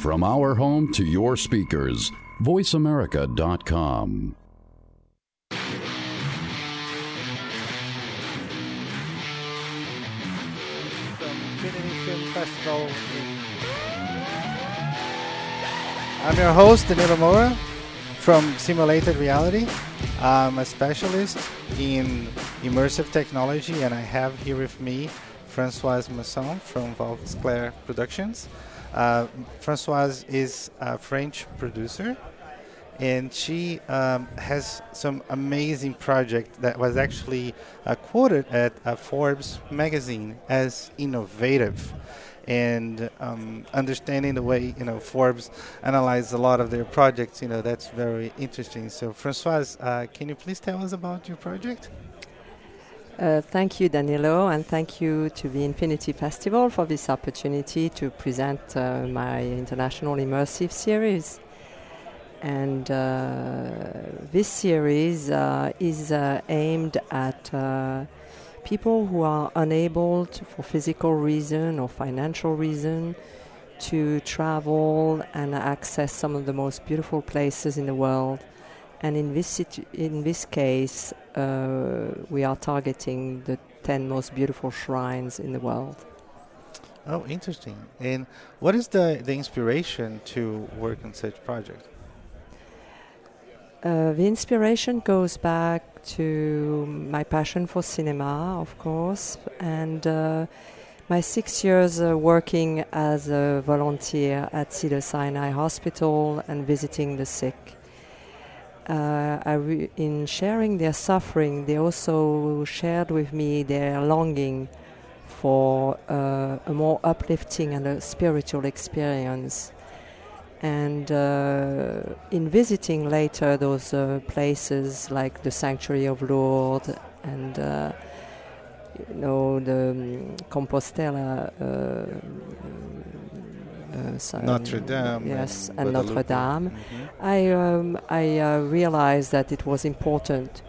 From our home to your speakers, voiceamerica.com. Festival. I'm your host, Danilo Moura from Simulated Reality. I'm a specialist in immersive technology, and I have here with me Francoise Masson from Vauxclair Productions. Uh, Francoise is a French producer, and she um, has some amazing project that was actually uh, quoted at Forbes magazine as innovative. And um, understanding the way you know Forbes analyzes a lot of their projects you know that's very interesting. So Francoise uh, can you please tell us about your project Uh, thank you, Danilo, and thank you to the Infinity Festival for this opportunity to present uh, my international immersive series. And uh, this series uh, is uh, aimed at people who are unable, to, for physical reason or financial reason, to travel and access some of the most beautiful places in the world. And in this situ- in this case, uh, we are targeting the 10 most beautiful shrines in the world. oh interesting and what is the, the inspiration to work on such project Uh, the inspiration goes back to my passion for cinema, of course, and uh, my six years uh, working as a volunteer at Cedar Sinai Hospital and visiting the sick. Uh, in sharing their suffering, they also shared with me their longing for uh, a more uplifting and a spiritual experience. And uh, in visiting later those uh, places like the Sanctuary of Lourdes and uh, you know the um, Compostela, uh, so- Notre Dame yes, and and Notre. Dame. Mhm. I um, I uh, realized that it was important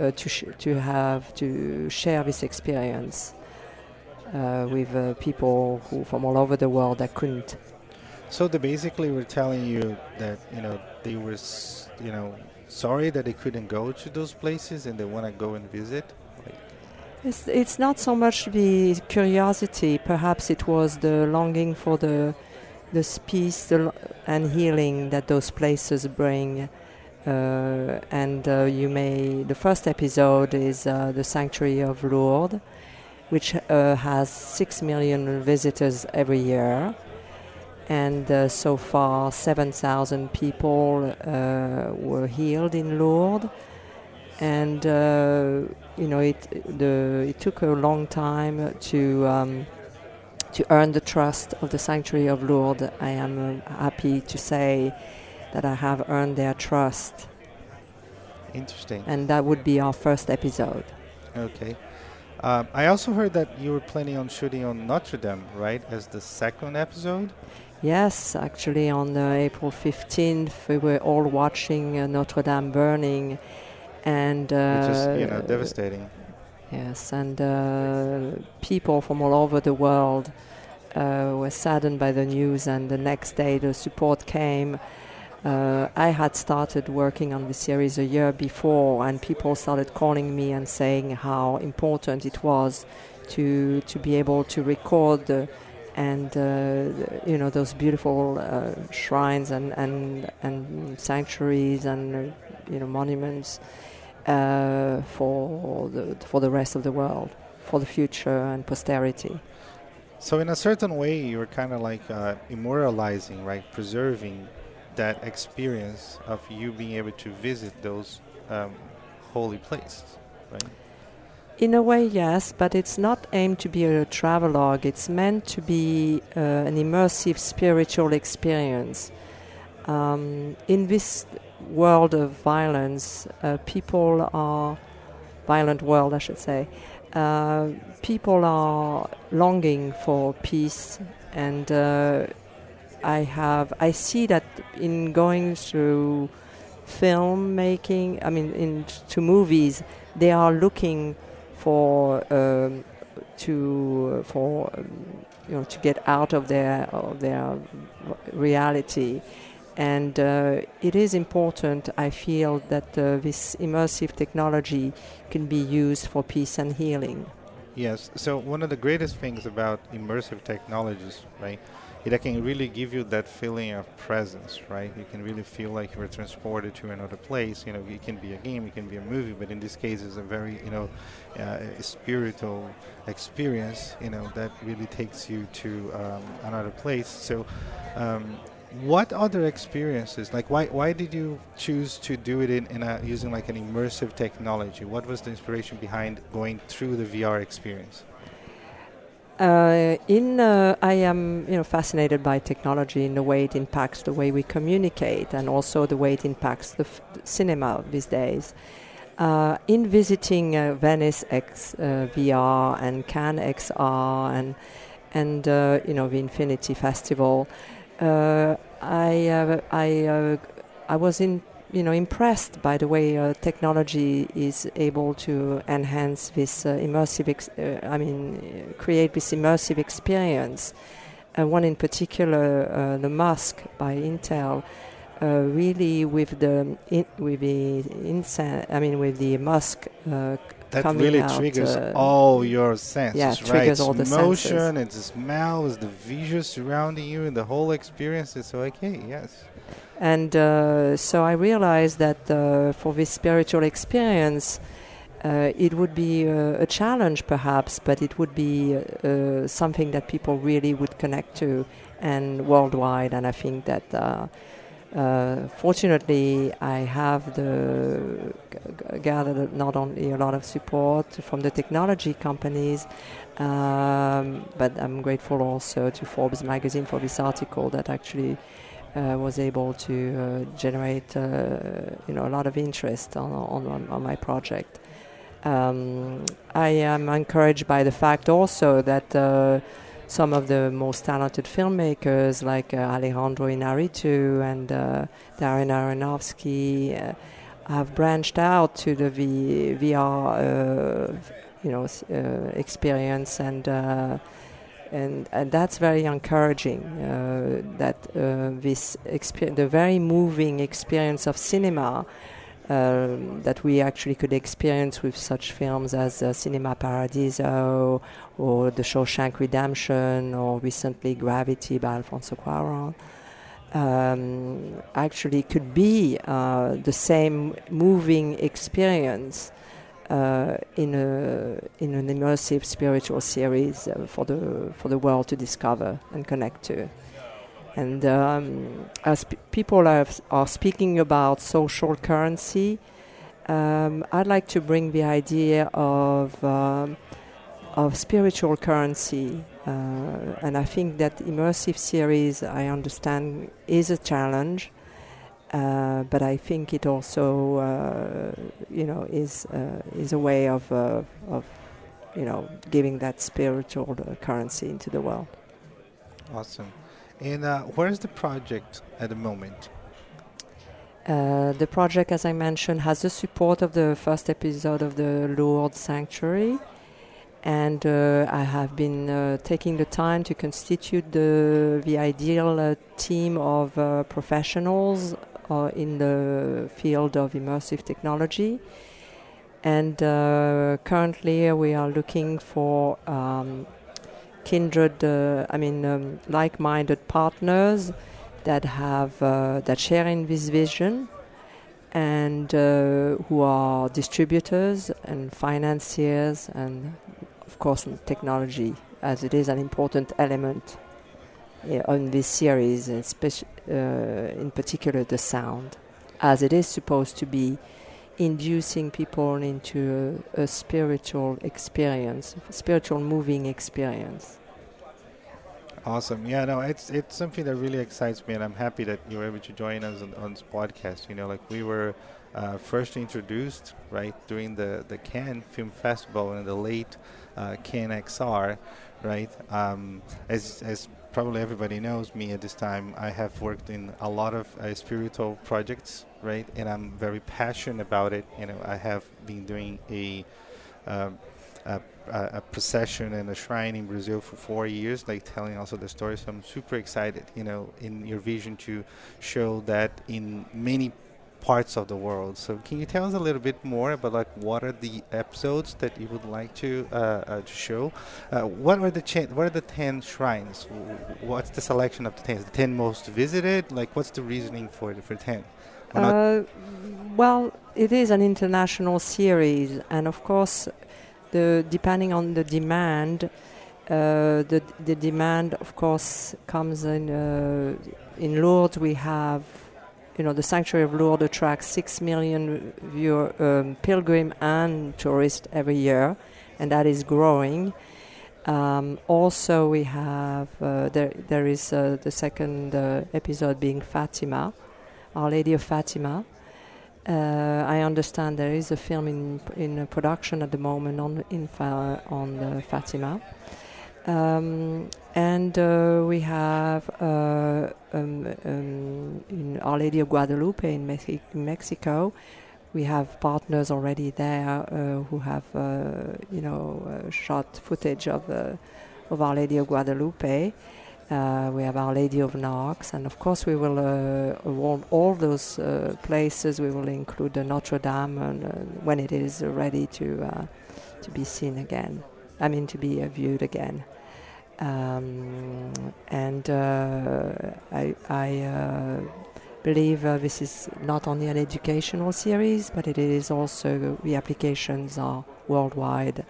uh, to sh- to have to share this experience uh, with uh, people who from all over the world that couldn't. So they basically were telling you that you know they were s- you know sorry that they couldn't go to those places and they want to go and visit. Like, It's, it's not so much the curiosity, perhaps it was the longing for the the peace and healing that those places bring. Uh, and uh, you may the first episode is uh, the sanctuary of Lourdes, which uh, has six million visitors every year, and uh, so far seven thousand people uh, were healed in Lourdes, and you know it the it took a long time to um, to earn the trust of the sanctuary of Lourdes. I am uh, happy to say that I have earned their trust, interesting. and that would be our first episode. Okay. Um, I also heard that you were planning on shooting on Notre Dame, right, as the second episode. Yes, actually, on uh, April 15th, we were all watching uh, Notre Dame burning, and uh, which is you know devastating. Yes, and uh, people from all over the world uh, were saddened by the news, and the next day the support came. Uh, I had started working on the series a year before, and people started calling me and saying how important it was to to be able to record the, and uh, you know those beautiful uh, shrines and, and and sanctuaries and uh, you know monuments uh, for the for the rest of the world, for the future and posterity. So in a certain way, you're kind of like uh, immortalizing, right, preserving that experience of you being able to visit those um, holy places, right? In a way, yes, but it's not aimed to be a travelogue. It's meant to be uh, an immersive spiritual experience. Um, in this world of violence, uh, people are violent world, I should say. Uh, people are longing for peace, and uh, I have I see that in going through film making. I mean, into movies, they are looking for um, to for um, you know, to get out of their of their reality. And uh, it is important, I feel, that uh, this immersive technology can be used for peace and healing. Yes. So one of the greatest things about immersive technologies, right, it can really give you that feeling of presence, right? You can really feel like you're transported to another place. You know, it can be a game, it can be a movie, but in this case, it's a very, you know, uh, spiritual experience. You know, that really takes you to um, another place. So. Um, what other experiences? Like why why did you choose to do it in, in a, using like an immersive technology? What was the inspiration behind going through the vr experience? Uh, in uh, I am you know fascinated by technology in the way it impacts the way we communicate and also the way it impacts the, f- the cinema these days. Uh, in visiting uh, Venice X uh, VR and Cannes XR and and uh, you know the Infinity Festival, I I I was in you know impressed by the way uh, technology is able to enhance this uh, immersive ex- uh, I mean create this immersive experience. One in particular uh, the mask by Intel uh, really with the in, with the insa- I mean with the Musk uh, that really out, triggers all your senses, yeah, right? triggers all the motion, senses. it's the smell, it's the visual surrounding you, and the whole experience is okay. Yes. And uh, so I realized that uh, for this spiritual experience, uh, it would be a challenge perhaps, but it would be uh, something that people really would connect to and worldwide. And I think that uh, fortunately I have the g- gathered not only a lot of support from the technology companies, um, but I'm grateful also to Forbes magazine for this article that actually uh, was able to uh, generate uh, you know a lot of interest on on, on my project. Um, I am encouraged by the fact also that uh, some of the most talented filmmakers like uh, Alejandro Inarritu and uh, Darren Aronofsky have branched out to the v- VR you know experience and and, and that's very encouraging. Uh, that uh, this experience, the very moving experience of cinema, uh, that we actually could experience with such films as uh, Cinema Paradiso or The Shawshank Redemption or recently Gravity by Alfonso Cuarón. Um, actually, could be uh, the same moving experience uh, in a in an immersive spiritual series uh, for the for the world to discover and connect to. And um, as p- people are, are speaking about social currency, um, I'd like to bring the idea of um, of spiritual currency, uh, and I think that immersive series, I understand, is a challenge. Uh, but I think it also, uh, you know, is uh, is a way of uh, of, you know, giving that spiritual uh, currency into the world. Awesome. And uh, where is the project at the moment? the project, as I mentioned, has the support of the first episode of the Lourdes Sanctuary, and I have been taking the time to constitute the the ideal team of professionals uh, in the field of immersive technology. And uh, currently, we are looking for um, kindred, uh, I mean, um, like-minded partners that have that share in this vision and who are distributors and financiers and, of course, technology, as it is an important element on this series, especially uh, in particular the sound, as it is supposed to be inducing people into a, a spiritual experience, spiritual moving experience. Awesome. Yeah, no, it's it's something that really excites me, and I'm happy that you were able to join us on, on this podcast. You know, like we were uh, first introduced right during the the Cannes Film Festival in the late uh, Cannes XR, right? Um, as as probably everybody knows me at this time, I have worked in a lot of uh, spiritual projects, right? And I'm very passionate about it. You know, I have been doing a um, a, a, procession and a shrine in Brazil for four years, like telling also the story. So I'm super excited, you know, in your vision to show that in many parts of the world. So can you tell us a little bit more about like what are the episodes that you would like to uh, uh, to show? Uh, what are the cha- what are the ten shrines? What's the selection of the ten? The ten most visited? Like what's the reasoning for the, for ten? Uh, well, it is an international series, and of course, the depending on the demand, uh, the the demand of course comes in. Uh, in Lourdes, we have, you know, the sanctuary of Lourdes attracts six million viewer, um, pilgrim and tourists every year, and that is growing. Um, also, we have uh, there. There is uh, the second uh, episode being Fatima, Our Lady of Fatima. Uh, I understand there is a film in in production at the moment on in fa- on uh, Fatima, um, and uh, we have uh, um, um, in Our Lady of Guadalupe in Mexi- Mexico. We have partners already there uh, who have, uh, you know, shot footage of of Our Lady of Guadalupe. Uh, we have Our Lady of Knox, and of course we will uh, all those uh, places. We will include Notre Dame and, uh, when it is ready to uh, to be seen again. I mean to be uh, viewed again. Um, and I, I believe this is not only an educational series, but it is also the applications are worldwide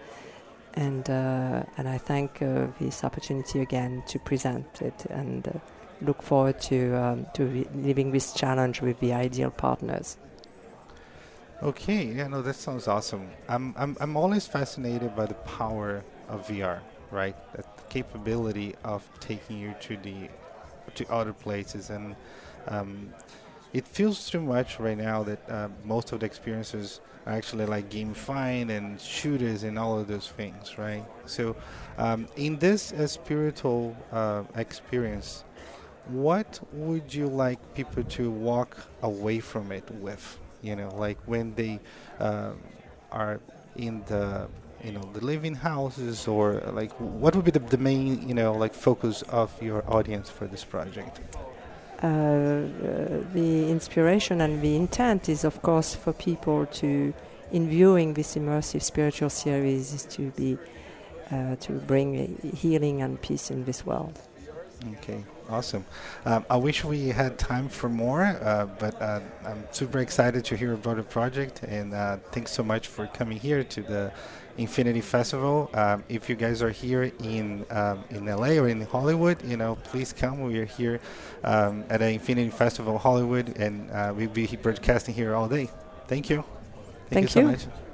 and uh, and I thank uh, this opportunity again to present it and uh, look forward to um, to living this challenge with the ideal partners. Okay, yeah, no, that sounds awesome. I'm I'm I'm always fascinated by the power of VR, right? That capability of taking you to the to other places and um, it feels too much right now that uh, most of the experiences are actually like gamifying and shooters and all of those things, right? So, um, in this uh, spiritual uh, experience, what would you like people to walk away from it with? You know, like when they uh, are in the you know the living houses or like what would be the, the main you know like focus of your audience for this project uh, uh, the inspiration and the intent is, of course, for people to, in viewing this immersive spiritual series, is to be uh, to bring healing and peace in this world. Okay, awesome. Um, I wish we had time for more, uh, but uh, I'm super excited to hear about the project, and uh, thanks so much for coming here to the Infinity Festival. Um, if you guys are here in um, in LA or in Hollywood, you know, please come. We are here um, at the Infinity Festival Hollywood, and uh, we'll be broadcasting here all day. Thank you. Thank, Thank you so you. much.